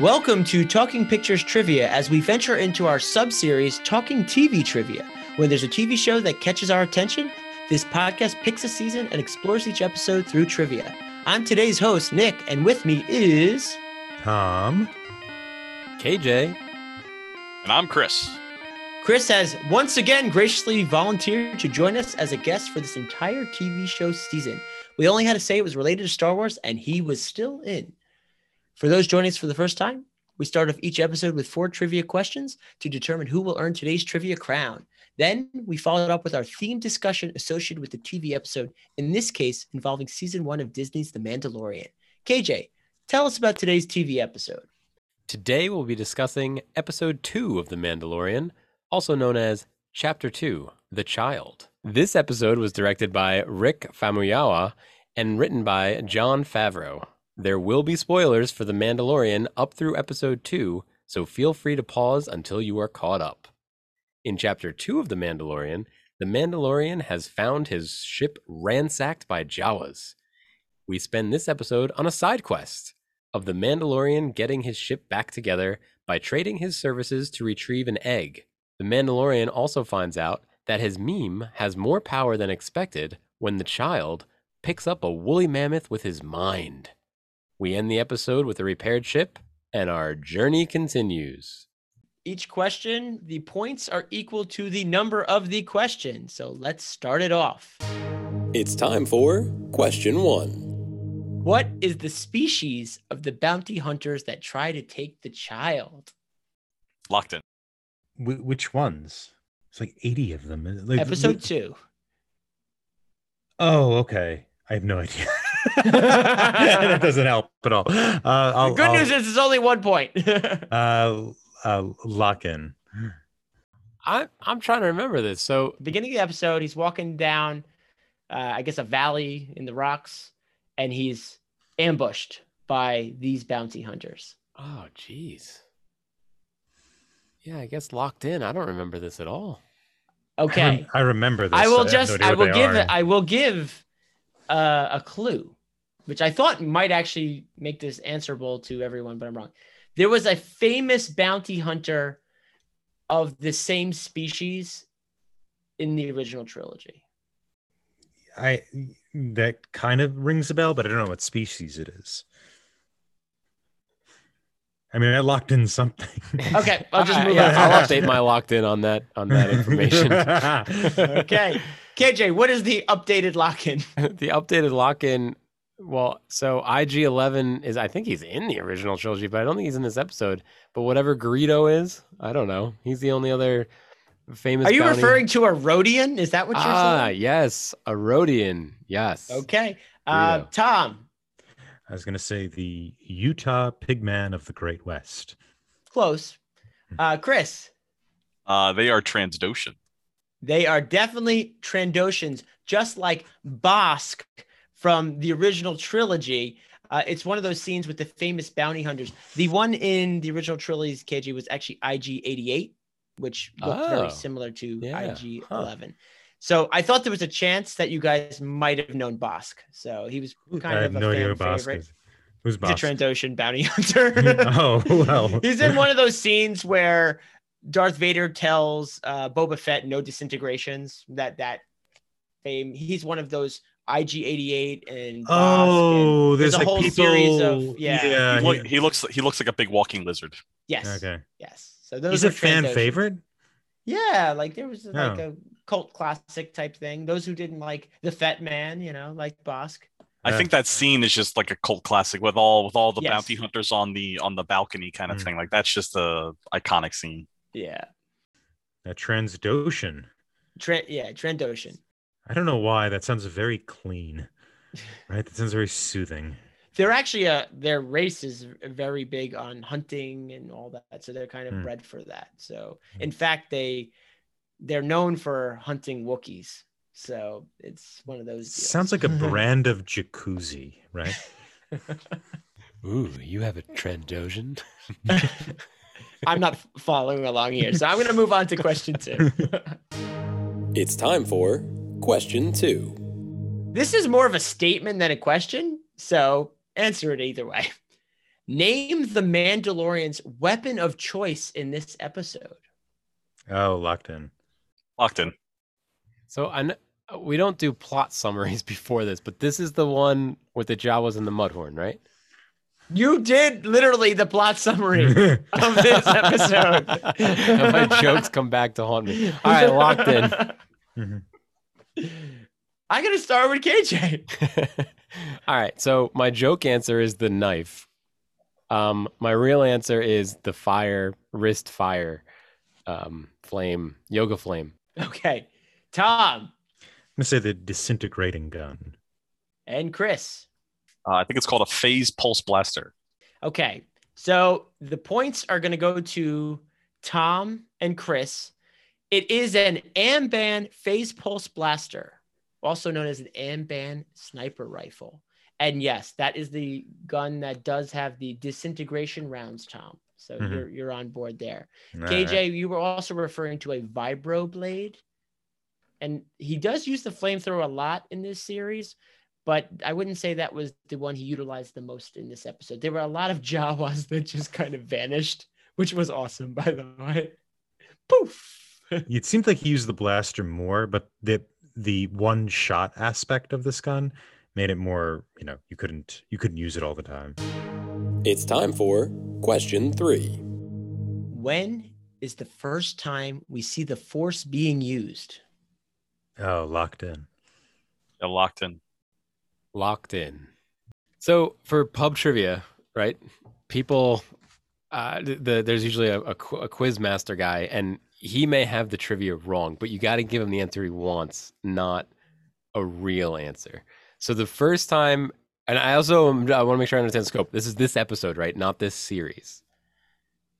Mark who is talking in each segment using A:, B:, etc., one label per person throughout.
A: Welcome to Talking Pictures Trivia as we venture into our sub series, Talking TV Trivia. When there's a TV show that catches our attention, this podcast picks a season and explores each episode through trivia. I'm today's host, Nick, and with me is.
B: Tom.
C: KJ.
D: And I'm Chris.
A: Chris has once again graciously volunteered to join us as a guest for this entire TV show season. We only had to say it was related to Star Wars, and he was still in. For those joining us for the first time, we start off each episode with four trivia questions to determine who will earn today's trivia crown. Then we follow it up with our theme discussion associated with the TV episode, in this case involving season one of Disney's The Mandalorian. KJ, tell us about today's TV episode.
C: Today we'll be discussing episode two of The Mandalorian, also known as Chapter 2 The Child. This episode was directed by Rick Famuyiwa and written by Jon Favreau. There will be spoilers for The Mandalorian up through episode 2, so feel free to pause until you are caught up. In chapter 2 of The Mandalorian, the Mandalorian has found his ship ransacked by Jawas. We spend this episode on a side quest of the Mandalorian getting his ship back together by trading his services to retrieve an egg. The Mandalorian also finds out that his meme has more power than expected when the child picks up a woolly mammoth with his mind. We end the episode with a repaired ship, and our journey continues.
A: Each question, the points are equal to the number of the question. So let's start it off.
C: It's time for question one.
A: What is the species of the bounty hunters that try to take the child?
D: Locked in.
B: Wh- which ones? It's like 80 of them. Like,
A: Episode
B: wh-
A: two.
B: Oh, okay. I have no idea. that doesn't help at all. Uh, I'll,
A: the good
B: I'll,
A: news is it's only one point.
B: uh, uh, lock in.
C: I, I'm trying to remember this. So,
A: Beginning of the episode, he's walking down, uh, I guess, a valley in the rocks, and he's ambushed by these bounty hunters.
C: oh, geez. Yeah, I guess locked in. I don't remember this at all.
B: I, rem-
A: Okay.
B: I remember this.
A: I will
B: have
A: just,
B: no
A: I will give,
B: are.
A: it, I will give uh, a clue, which I thought might actually make this answerable to everyone, but I'm wrong. There was a famous bounty hunter of the same species in the original trilogy.
B: I that kind of rings a bell, but I don't know what species it is. I mean, I locked in something.
A: Okay, I'll just
C: I-
A: move
C: yeah,
A: on.
C: I'll update my locked in on that on that information.
A: okay. KJ, what is the updated lock in?
C: the updated lock in. Well, so IG Eleven is. I think he's in the original trilogy, but I don't think he's in this episode. But whatever Greedo is, I don't know. He's the only other famous.
A: Are you
C: bounty-
A: referring to a Rodian? Is that what you're
C: Ah,
A: saying?
C: yes, a Rodian. Yes.
A: Okay. Uh, Tom,
B: I was going to say the Utah Pigman of the Great West.
A: close. Uh, Chris,
D: Uh, they are Transdoshan.
A: they are definitely Trandoshans, just like Bosk from the original trilogy. Uh, it's one of those scenes with the famous bounty hunters. The one in the original trilogy, KJ, was actually IG 88, which looked
C: Oh,
A: very similar to
C: yeah,
A: IG
C: huh.
A: 11. So I thought there was a chance that you guys might have known Bossk. So he was kind
B: I
A: of a
B: no
A: fan
B: Bossk
A: favorite.
B: is. Who's
A: He's a
B: Bossk?
A: Trandoshan bounty hunter.
B: oh well.
A: He's in one of those scenes where Darth Vader tells uh, Boba Fett no disintegrations. That that fame. He's one of those IG88 and.
B: Oh,
A: and
B: there's,
A: there's a
B: like
A: whole
B: people.
A: series of- yeah.
D: he, loo- he looks he looks like a big walking lizard.
A: yes.
B: Okay.
A: Yes. So those
B: He's
A: are
B: a fan
A: Trandoshans.
B: favorite.
A: Yeah, like there was like
B: Oh.
A: a cult classic type thing. Those who didn't like the Fett Man, you know, like Bossk.
D: I think that scene is just like a cult classic with all with all the
A: Yes.
D: bounty hunters on the on the balcony kind of
B: Mm.
D: thing. Like that's just a iconic scene.
A: Yeah.
B: A Transdoshan.
A: Trent. Yeah, Trandoshan.
B: I don't know why. That sounds very clean. Right? That sounds very soothing.
A: they're actually a their race is very big on hunting and all that so they're kind of
B: Hmm.
A: bred for that so
B: Hmm.
A: in fact they they're known for hunting wookiees so it's one of those deals.
B: Sounds like a brand of jacuzzi, right?
C: Ooh, you have a Trandoshan.
A: i'm not following along here so i'm going to move on to question two
C: It's time for question two.
A: this is more of a statement than a question so answer it either way Name the Mandalorian's weapon of choice in this episode.
B: Oh, locked in.
D: Locked in.
C: So I kn- we don't do plot summaries before this, but this is the one with the Jawas and the Mudhorn, right?
A: You did literally the plot summary of this episode.
C: My jokes come back to haunt me. All right, locked in.
B: Mm-hmm.
A: I gotta start with KJ.
C: All right. So my joke answer is the knife. Um, my real answer is the fire, wrist fire, um, flame, yoga flame.
A: Okay. Tom
B: I'm gonna say the disintegrating gun.
A: and Chris.
D: Uh, I think it's called a phase pulse blaster.
A: Okay. So the points are going to go to Tom and Chris. It is an Amban phase pulse blaster, also known as an Amban sniper rifle. And yes, that is the gun that does have the disintegration rounds, Tom. So
B: Mhm.
A: you're you're on board there.
B: All
A: KJ,
B: right.
A: you were also referring to a vibro blade. And he does use the flamethrower a lot in this series, but I wouldn't say that was the one he utilized the most in this episode. There were a lot of Jawas that just kind of vanished, which was awesome, by the way. Poof.
B: It seemed like he used the blaster more, but the the one shot aspect of this gun made it more, you know, you couldn't you couldn't use it all the time.
C: It's time for question three.
A: When is the first time we see the force being used?
B: Oh, locked in.
D: Yeah, locked in.
C: Locked in. So for pub trivia, right? People, uh, the, the there's usually a, a, qu- a quiz master guy, and he may have the trivia wrong, but you got to give him the answer he wants, not a real answer. So the first time, and I also I want to make sure I understand the scope. This is this episode, right? Not this series.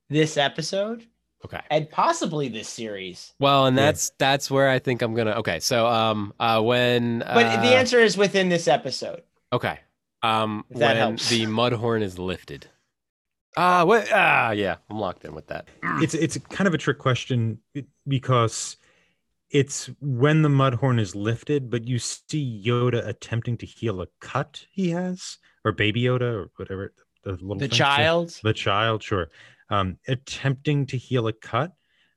A: This episode
C: Okay.
A: and possibly this series.
C: Well, and
B: Yeah.
C: that's that's where I think I'm gonna. Okay, so um, uh, when
A: But
C: uh,
A: the answer is within this episode.
C: Okay. Um,
A: If that
C: when
A: helps.
C: the mudhorn is lifted. Ah, what? Ah, yeah, I'm locked in with that.
B: It's it's kind of a trick question because it's when the mudhorn is lifted, but you see Yoda attempting to heal a cut he has, or Baby Yoda, or whatever the little
A: The
B: thing.
A: Child.
B: the child sure um attempting to heal a cut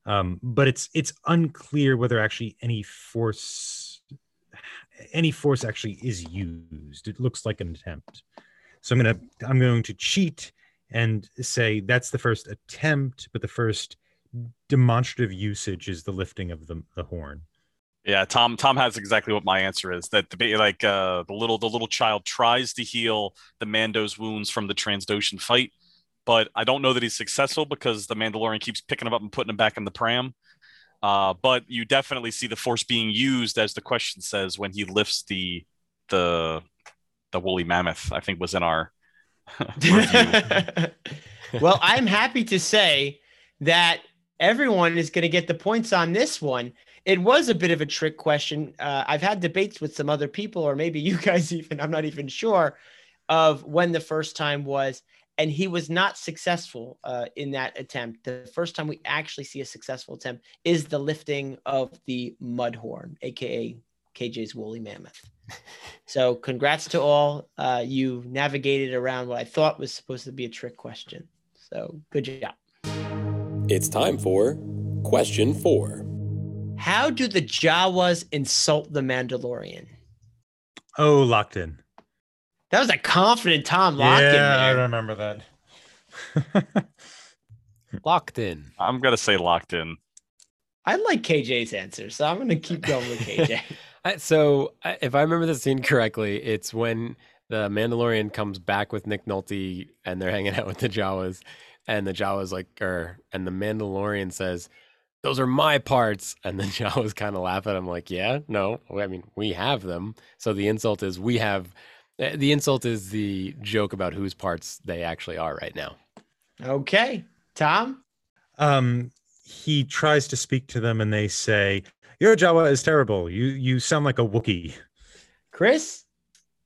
B: um but it's it's unclear whether actually any force any force actually is used it looks like an attempt so i'm gonna i'm going to cheat and say that's the first attempt but the first demonstrative usage is the lifting of the, the horn
D: Yeah, Tom. Tom has exactly what my answer is. That the like uh, the little the little child tries to heal the Mando's wounds from the Transdoshan fight, but I don't know that he's successful because the Mandalorian keeps picking him up and putting him back in the pram. Uh, but you definitely see the Force being used, as the question says, when he lifts the the the woolly mammoth. I think was in our.
A: well, I'm happy to say that everyone is going to get the points on this one. It was a bit of a trick question. Uh, I've had debates with some other people, or maybe you guys even, I'm not even sure, of when the first time was. And he was not successful uh, in that attempt. The first time we actually see a successful attempt is the lifting of the mud horn, aka KJ's woolly mammoth. So, congrats to all. Uh, you navigated around what I thought was supposed to be a trick question. So, good job.
C: It's time for question four.
A: How do the Jawas insult the Mandalorian?
B: oh locked in
A: That was a confident Tom Lock
B: yeah i
A: in there.
B: remember that
C: Locked in.
D: I'm gonna say locked in.
A: I like KJ's answer, so I'm going to keep going with KJ.
C: I, so, I- if I remember the scene correctly, it's when the Mandalorian comes back with Nick Nolte and they're hanging out with the Jawas, and the Jawas like, or and the Mandalorian says, "Those are my parts," and the Jawas kind of laugh at him like, "Yeah, no, I mean we have them." So the insult is we have. eh, The insult is the joke about whose parts they actually are right now.
A: okay. Tom?
B: um he tries to speak to them and they say your jawa is terrible you you sound like a wookie
A: Chris?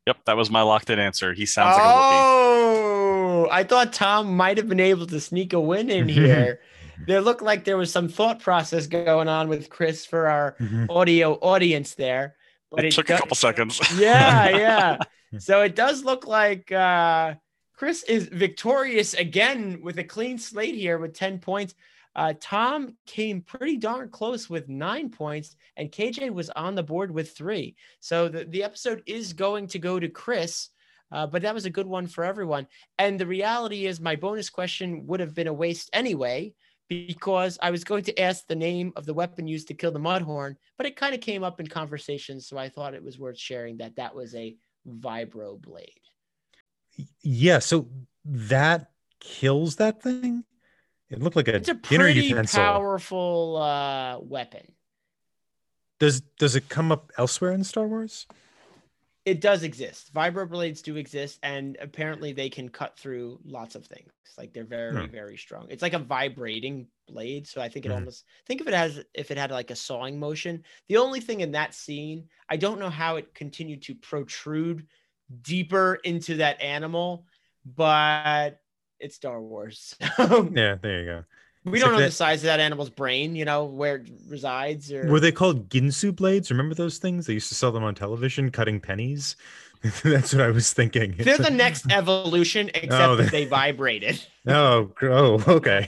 D: Yep, that was my locked in answer. He sounds like a Wookiee.
A: oh, I thought Tom might have been able to sneak a win in here. there looked like there was some thought process going on with Chris for our audio audience there. But
D: It
A: it
D: took
A: do-
D: a couple seconds.
A: yeah, yeah. So it does look like uh Chris is victorious again with a clean slate here with 10 points. Uh, Tom came pretty darn close with nine points, and KJ was on the board with three. So the, the episode is going to go to Chris, uh, but that was a good one for everyone. And the reality is, my bonus question would have been a waste anyway, because I was going to ask the name of the weapon used to kill the Mudhorn, but it kind of came up in conversation. So I thought it was worth sharing that that was a vibro blade.
B: Yeah. So that kills that thing. It looked like a,
A: It's a pretty powerful uh, weapon.
B: Does does it come up elsewhere in Star Wars?
A: It does exist. Vibro blades do exist, and apparently they can cut through lots of things. Like they're very,
B: Hmm.
A: very strong. It's like a vibrating blade, so I think it
B: Mhm.
A: almost think of it as if it had like a sawing motion. The only thing in that scene, I don't know how it continued to protrude deeper into that animal, but it's Star Wars.
B: Yeah, there you go.
A: we
B: It's
A: don't
B: like
A: know the size of that animal's brain, you know, where it resides or
B: Were they called Ginsu blades? Remember those things? They used to sell them on television, cutting pennies. That's what I was thinking.
A: they're the next evolution, except
B: Oh,
A: that
B: they-
A: they vibrated.
B: oh, oh, okay.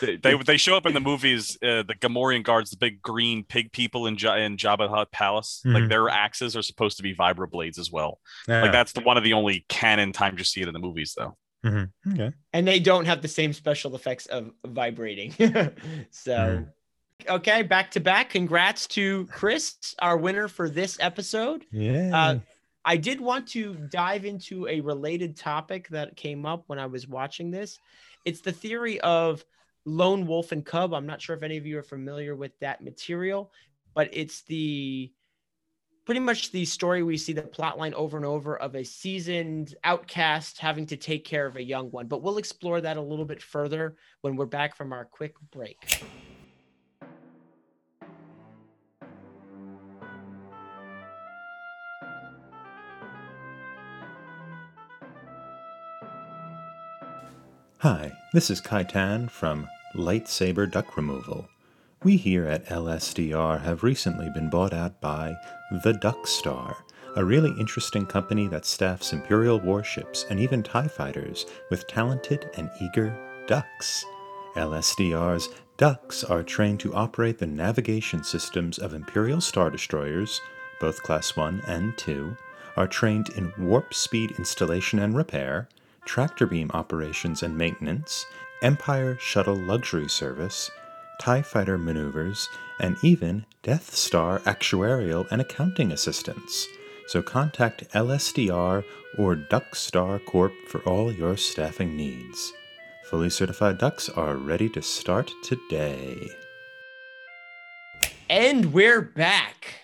D: They, they they show up in the movies. Uh, the Gamorrean guards, the big green pig people in, ja- in Jabba Hutt Palace, like
B: Mhm.
D: their axes are supposed to be vibro blades as well.
B: Yeah.
D: Like that's the one of the only canon times you see it in the movies, though.
B: Mhm. Okay.
A: and they don't have the same special effects of vibrating. so, okay, back to back. Congrats to Chris, our winner for this episode.
B: Yeah.
A: Uh, I did want to dive into a related topic that came up when I was watching this. It's the theory of lone wolf and cub. I'm not sure if any of you are familiar with that material, but it's the pretty much the story we see the plot line over and over of a seasoned outcast having to take care of a young one. But we'll explore that a little bit further when we're back from our quick break.
E: Hi, this is Kaitan from Lightsaber Duck Removal. We here at LSDR have recently been bought out by the Duck Star, a really interesting company that staffs Imperial warships and even TIE fighters with talented and eager ducks. LSDR's ducks are trained to operate the navigation systems of Imperial Star Destroyers, both Class 1 and 2, are trained in warp speed installation and repair, tractor beam operations and maintenance, Empire Shuttle Luxury Service, TIE Fighter maneuvers, and even Death Star actuarial and accounting assistance. So contact LSDR or DuckStar Corp for all your staffing needs. Fully certified ducks are ready to start today.
A: And we're back.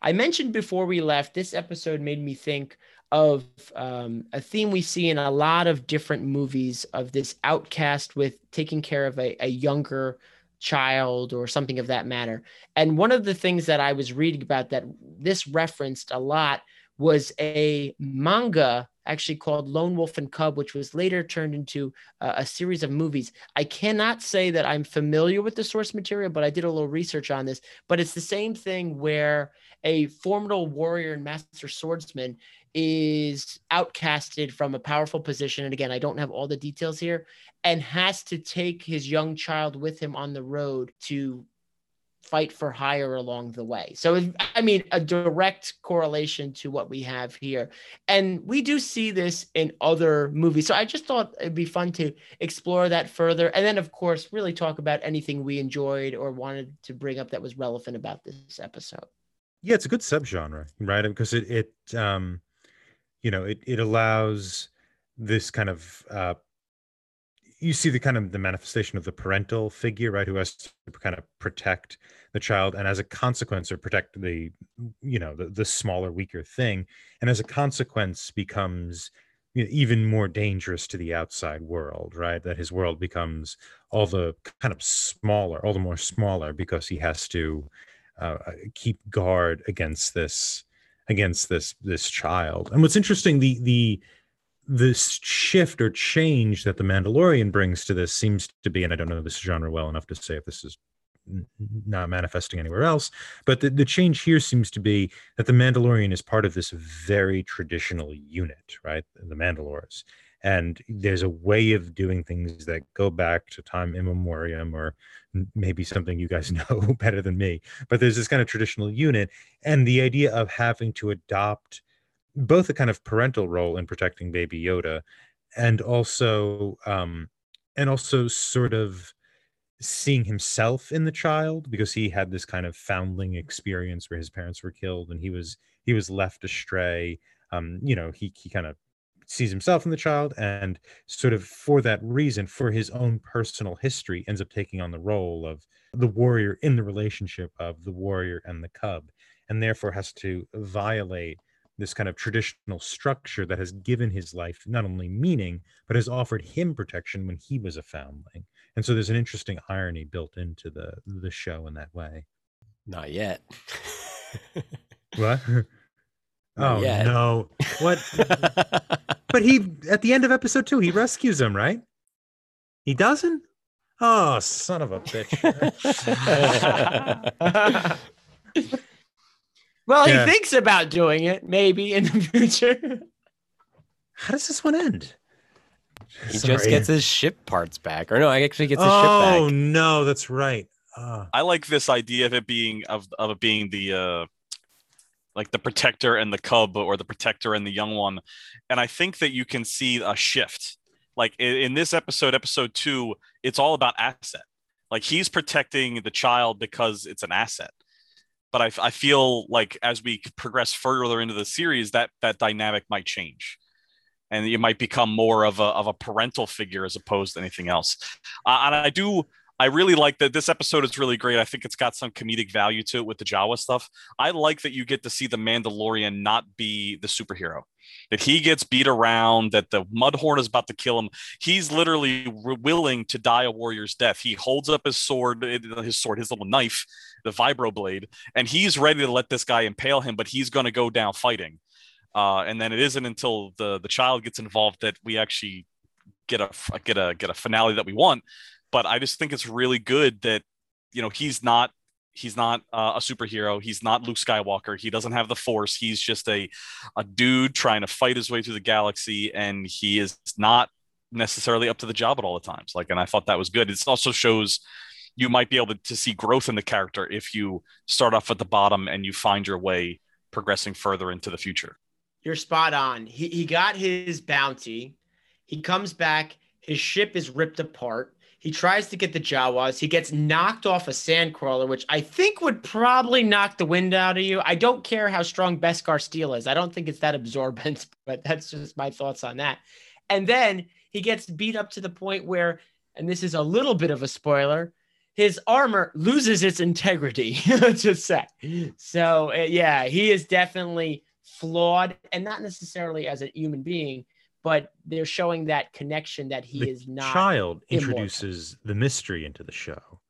A: I mentioned before we left, this episode made me think of um, a theme we see in a lot of different movies of this outcast with taking care of a, a younger child or something of that matter. And one of the things that I was reading about that this referenced a lot was a manga actually called Lone Wolf and Cub, which was later turned into uh, a series of movies. I cannot say that I'm familiar with the source material, but I did a little research on this. But it's the same thing where a formidable warrior and master swordsman is outcasted from a powerful position. And again, I don't have all the details here, and has to take his young child with him on the road to fight for hire along the way. So, I mean, a direct correlation to what we have here. And we do see this in other movies. So, I just thought it'd be fun to explore that further. And then, of course, really talk about anything we enjoyed or wanted to bring up that was relevant about this episode.
B: yeah it's a good subgenre right because it it um you know it it allows this kind of uh you see the kind of the manifestation of the parental figure right who has to kind of protect the child and as a consequence or protect the you know the, the smaller weaker thing. And as a consequence becomes you know, even more dangerous to the outside world right? That his world becomes all the kind of smaller all the more smaller because he has to uh, keep guard against this against this this child. And what's interesting the the this shift or change that the mandalorian brings to this seems to be and i don't know this genre well enough to say if this is not manifesting anywhere else. But the, the change here seems to be that the Mandalorian is part of this very traditional unit, right? The Mandalores. And there's a way of doing things that go back to time immemorium, or maybe something you guys know better than me. But there's this kind of traditional unit, and the idea of having to adopt both a kind of parental role in protecting Baby Yoda, and also um, and also sort of seeing himself in the child because he had this kind of foundling experience where his parents were killed and he was he was left astray. Um you know he he kind of sees himself in the child and sort of for that reason for his own personal history ends up taking on the role of the warrior in the relationship of the warrior and the cub and therefore has to violate this kind of traditional structure that has given his life not only meaning but has offered him protection when he was a foundling. And so there's an interesting irony built into the the show in that way.
C: Not yet.
B: what?
C: Not
B: oh
C: yet.
B: no. What? But he at the end of episode two he rescues him right? He doesn't? Oh son of a bitch
A: well,
B: Yeah.
A: he thinks about doing it maybe in the future.
B: how does this one end
C: he just gets his ship parts back. Or no, I actually gets his
B: oh
C: ship back.
B: Oh no that's right Ah.
D: I like this idea of it being of of it being the uh like the protector and the cub or the protector and the young one. And I think that you can see a shift. Like in, in this episode, episode two, it's all about asset. Like he's protecting the child because it's an asset. But I, I feel like as we progress further into the series, that that dynamic might change. And it might become more of a, of a parental figure as opposed to anything else. Uh, and I do I really like that this episode is really great. I think it's got some comedic value to it with the Jawa stuff. I like that you get to see the Mandalorian not be the superhero, that he gets beat around, that the Mudhorn is about to kill him. He's literally willing to die a warrior's death. He holds up his sword, uh, his sword, his little knife, the vibro blade, and he's ready to let this guy impale him, but he's going to go down fighting. Uh, and then it isn't until the the child gets involved that we actually get a get a get a finale that we want but I just think it's really good that you know he's not he's not uh, a superhero. He's not Luke Skywalker. He doesn't have the Force. He's just a a dude trying to fight his way through the galaxy, and he is not necessarily up to the job at all the times. Like, and I thought that was good. It also shows you might be able to, to see growth in the character if you start off at the bottom and you find your way progressing further into the future.
A: You're spot on. He he got his bounty. He comes back. His ship is ripped apart. He tries to get the Jawas. He gets knocked off a sandcrawler, which I think would probably knock the wind out of you. I don't care how strong Beskar steel is. I don't think it's that absorbent, but that's just my thoughts on that. And then he gets beat up to the point where, and this is a little bit of a spoiler, his armor loses its integrity, to say. So, uh, yeah, he is definitely flawed and not necessarily as a human being, but they're showing that connection that he
B: the
A: is not.
B: child
A: immortal.
B: introduces the mystery into the show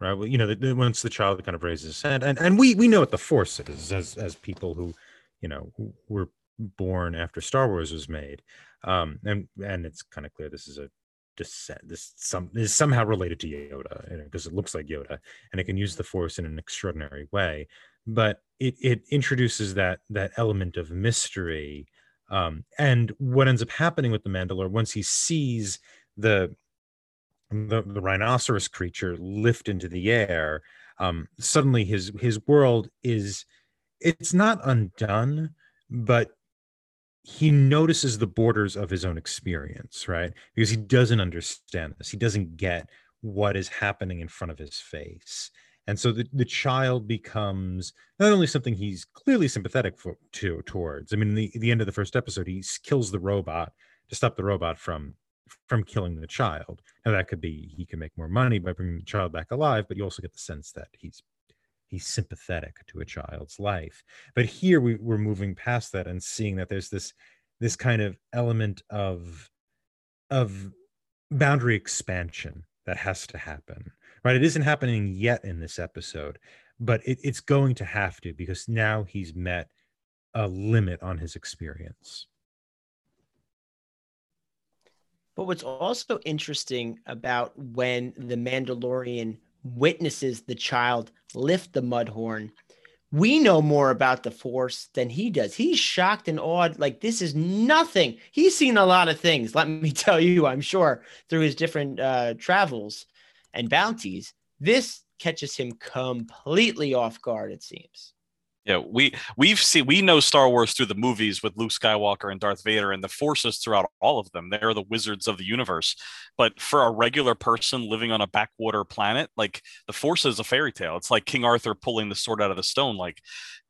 B: right well you know the, the- once the child kind of raises his hand and, and we we know what the force is as as people who you know were born after star wars was made um and and it's kind of clear this is a descent this some is somehow related to yoda you know, because it looks like yoda and it can use the force in an extraordinary way but it it introduces that that element of mystery um, and what ends up happening with the Mandalore once he sees the the, the rhinoceros creature lift into the air, um, suddenly his his world is it's not undone, but he notices the borders of his own experience, right? Because he doesn't understand this. He doesn't get what is happening in front of his face. And so the, the child becomes not only something he's clearly sympathetic for, to towards. I mean, the the end of the first episode, he kills the robot to stop the robot from from killing the child. Now that could be he can make more money by bringing the child back alive, but you also get the sense that he's he's sympathetic to a child's life. But here we, we're moving past that and seeing that there's this this kind of element of of boundary expansion that has to happen right it isn't happening yet in this episode but it, it's going to have to because now he's met a limit on his experience
A: But what's also interesting about when the Mandalorian witnesses the child lift the mud horn. We know more about the force than he does. He's shocked and awed. Like, this is nothing. He's seen a lot of things, let me tell you, I'm sure, through his different uh, travels and bounties. This catches him completely off guard, it seems.
D: Yeah, we we've seen we know Star Wars through the movies with Luke Skywalker and Darth Vader and the forces throughout all of them. They're the wizards of the universe. But for a regular person living on a backwater planet, like the force is a fairy tale. It's like King Arthur pulling the sword out of the stone. Like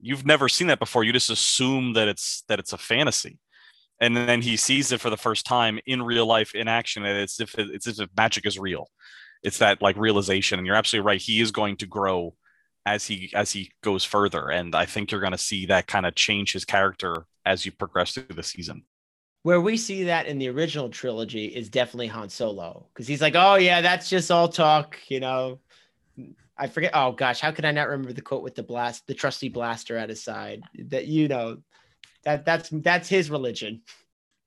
D: you've never seen that before. You just assume that it's that it's a fantasy. And then he sees it for the first time in real life in action. And it's if it's as if magic is real. It's that like realization. And you're absolutely right. He is going to grow as he as he goes further and i think you're going to see that kind of change his character as you progress through the season
A: where we see that in the original trilogy is definitely han solo because he's like oh yeah that's just all talk you know i forget oh gosh how could i not remember the quote with the blast the trusty blaster at his side that you know that that's that's his religion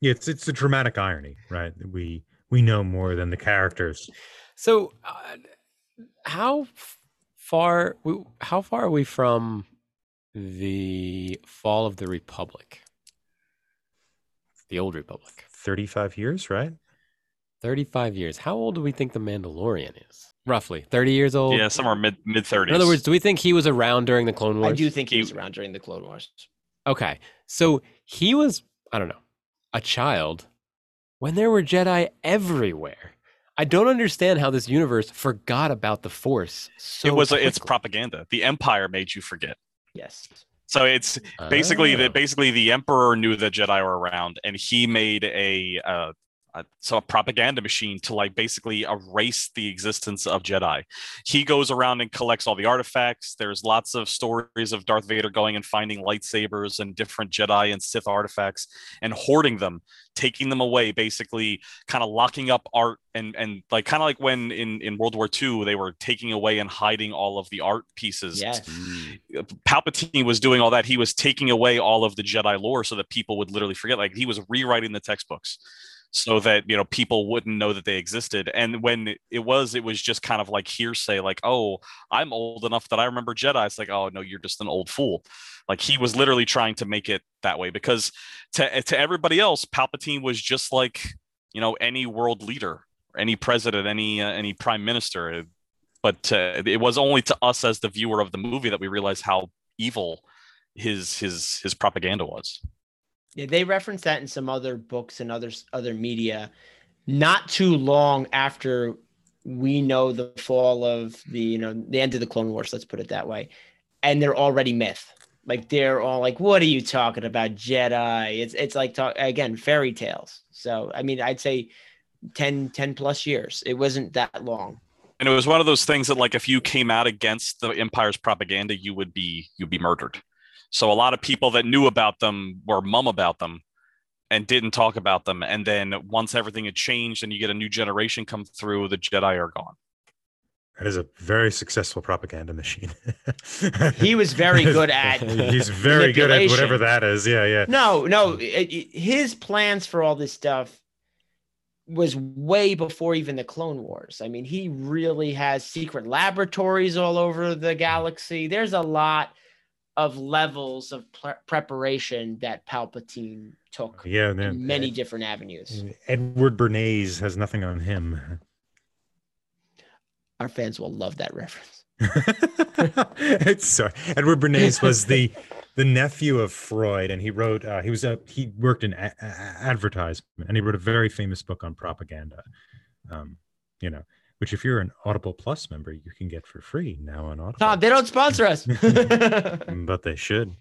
B: yeah it's it's a dramatic irony right we we know more than the characters
C: so uh, how far how far are we from the fall of the republic? The old republic.
B: 35 years right?
C: 35 years. How old do we think the mandalorian is? Roughly. 30 years old?
D: Yeah somewhere mid mid 30s
C: in other words do we think he was around during the clone wars?
A: i do think he was around during the clone wars.
C: Okay. So he was i don't know a child when there were jedi everywhere I don't understand how this universe forgot about the Force. So
D: it was
C: quickly.
D: it's propaganda. The Empire made you forget.
A: Yes.
D: So it's basically
C: Oh.
D: the basically the Emperor knew the Jedi were around, and he made a uh, a, so a propaganda machine to like basically erase the existence of Jedi. He goes around and collects all the artifacts. There's lots of stories of Darth Vader going and finding lightsabers and different Jedi and Sith artifacts and hoarding them, taking them away, basically kind of locking up art and and like kind of like when in in World War II they were taking away and hiding all of the art pieces
A: Yes. Mm.
D: Uh, Palpatine was doing all that. He was taking away all of the Jedi lore so that people would literally forget. Like he was rewriting the textbooks so that you know people wouldn't know that they existed. And when it was, it was just kind of like hearsay. Like, oh, I'm old enough that I remember Jedi. It's like, oh no, you're just an old fool. Like he was literally trying to make it that way because to to everybody else, Palpatine was just like you know any world leader, any president, any uh, any prime minister but uh, it was only to us as the viewer of the movie that we realized how evil his his his propaganda was.
A: Yeah, they reference that in some other books and other other media. Not too long after we know the fall of the you know the end of the Clone Wars, let's put it that way, and they're already myth. Like they're all like, "What are you talking about, Jedi?" It's it's like talk again fairy tales. So I mean, I'd say 10, 10 plus years. It wasn't that long.
D: And it was one of those things that like if you came out against the empire's propaganda, you would be you'd be murdered. So a lot of people that knew about them were mum about them and didn't talk about them. And then once everything had changed and you get a new generation come through, the Jedi are gone.
B: That is a very successful propaganda machine.
A: He was very good at
B: He's very good at whatever that is. Yeah, yeah.
A: No, no, it, it- his plans for all this stuff was way before even the Clone Wars. I mean, he really has secret laboratories all over the galaxy. There's a lot of levels of pre- preparation that Palpatine took
B: Yeah,
A: in
B: man.
A: many different avenues.
B: Edward Bernays has nothing on him.
A: Our fans will love that reference.
B: it's sorry. Edward Bernays was the the nephew of Freud, and he wrote. Uh, he was a he worked in a- a- advertisement, and he wrote a very famous book on propaganda. Um, you know, which if you're an Audible Plus member, you can get for free now on Audible.
A: Tom, they don't sponsor us.
B: but they should.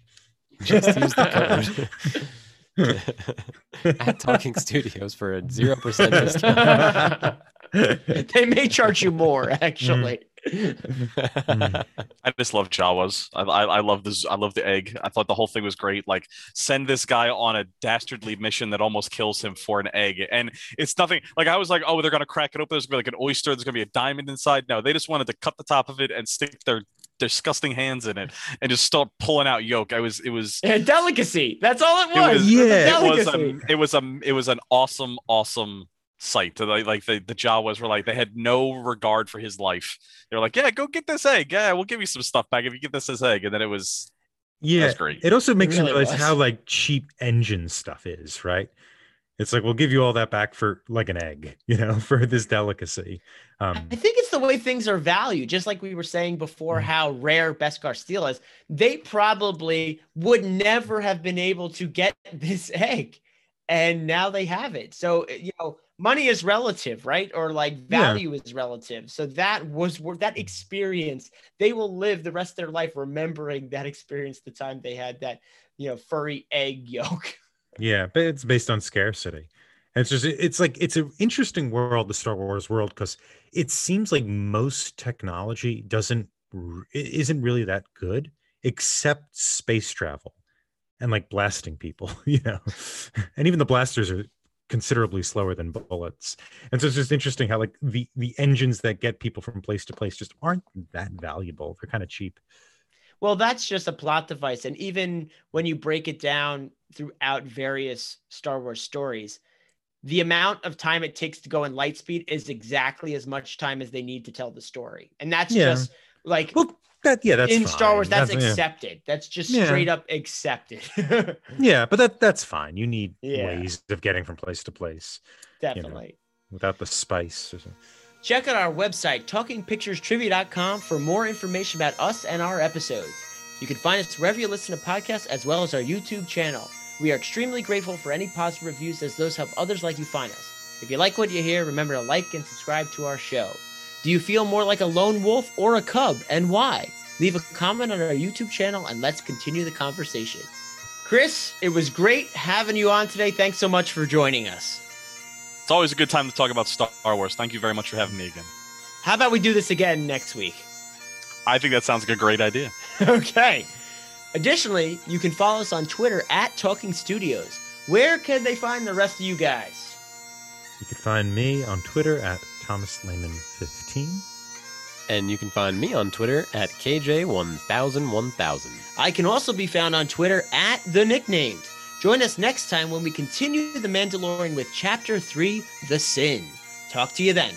C: Just use the code at Talking Studios for a zero percent discount.
A: they may charge you more, actually.
D: I just love Jawas. I, I, I love this. I love the egg. I thought the whole thing was great. Like send this guy on a dastardly mission that almost kills him for an egg, and it's nothing. Like I was like, oh, they're gonna crack it open. There's gonna be like an oyster. There's gonna be a diamond inside. No, they just wanted to cut the top of it and stick their disgusting hands in it and just start pulling out yolk. I was. It was.
A: A delicacy. That's all it
D: It
A: was.
D: was-
A: It was a
B: Yeah.
D: It was.
A: delicacy.
D: Um, it was. Um. It was an awesome, awesome sight. Like, like the, the Jawas were like, they had no regard for his life. They were like, yeah, go get this egg. Yeah, we'll give you some stuff back if you get this, this egg. And then it was,
B: Yeah,
D: That's great.
B: It also makes
A: really
B: you realize
A: was.
B: how like cheap engine stuff is, right? It's like we'll give you all that back for like an egg, you know, for this delicacy. Um,
A: I think it's the way things are valued, just like we were saying before,
B: Mm.
A: how rare Beskar steel is. They probably would never have been able to get this egg, and now they have it. So you know, money is relative, right? Or like
B: Yeah.
A: value is relative. So that was that experience. They will live the rest of their life remembering that experience, the time they had that, you know, furry egg yolk.
B: Yeah, but it's based on scarcity. And it's just it's like it's an interesting world, the Star Wars world, because it seems like most technology doesn't isn't really that good, except space travel and like blasting people, you know. And even the blasters are considerably slower than bullets. And so it's just interesting how like the the engines that get people from place to place just aren't that valuable. They're kind of cheap.
A: Well, that's just a plot device. And even when you break it down throughout various Star Wars stories, the amount of time it takes to go in light speed is exactly as much time as they need to tell the story. And that's
B: Yeah.
A: just like
B: Well, that yeah, that's
A: in Star Wars,
B: fine.
A: that's,
B: yeah.
A: accepted. That's just
B: Yeah.
A: straight up accepted.
B: Yeah, but that that's fine. You need
A: Yeah.
B: ways of getting from place to place
A: Definitely.
B: without the spice. Or something.
A: Check out our website, talkingpicturestrivia.com, for more information about us and our episodes. You can find us wherever you listen to podcasts as well as our YouTube channel. We are extremely grateful for any positive reviews as those help others like you find us. If you like what you hear, remember to like and subscribe to our show. Do you feel more like a lone wolf or a cub and why? Leave a comment on our YouTube channel and let's continue the conversation. Chris, it was great having you on today. Thanks so much for joining us.
D: it's always a good time to talk about Star Wars. Thank you very much for having me again.
A: How about we do this again next week?
D: I think that sounds like a great idea.
A: okay. Additionally, you can follow us on Twitter at Talking Studios. Where can they find the rest of you guys?
B: You can find me on Twitter at Thomas Lehman 15.
C: And you can find me on Twitter at KJ10001000.
A: I can also be found on Twitter at The Nicknamed. Join us next time when we continue The Mandalorian with Chapter 3 The Sin. Talk to you then.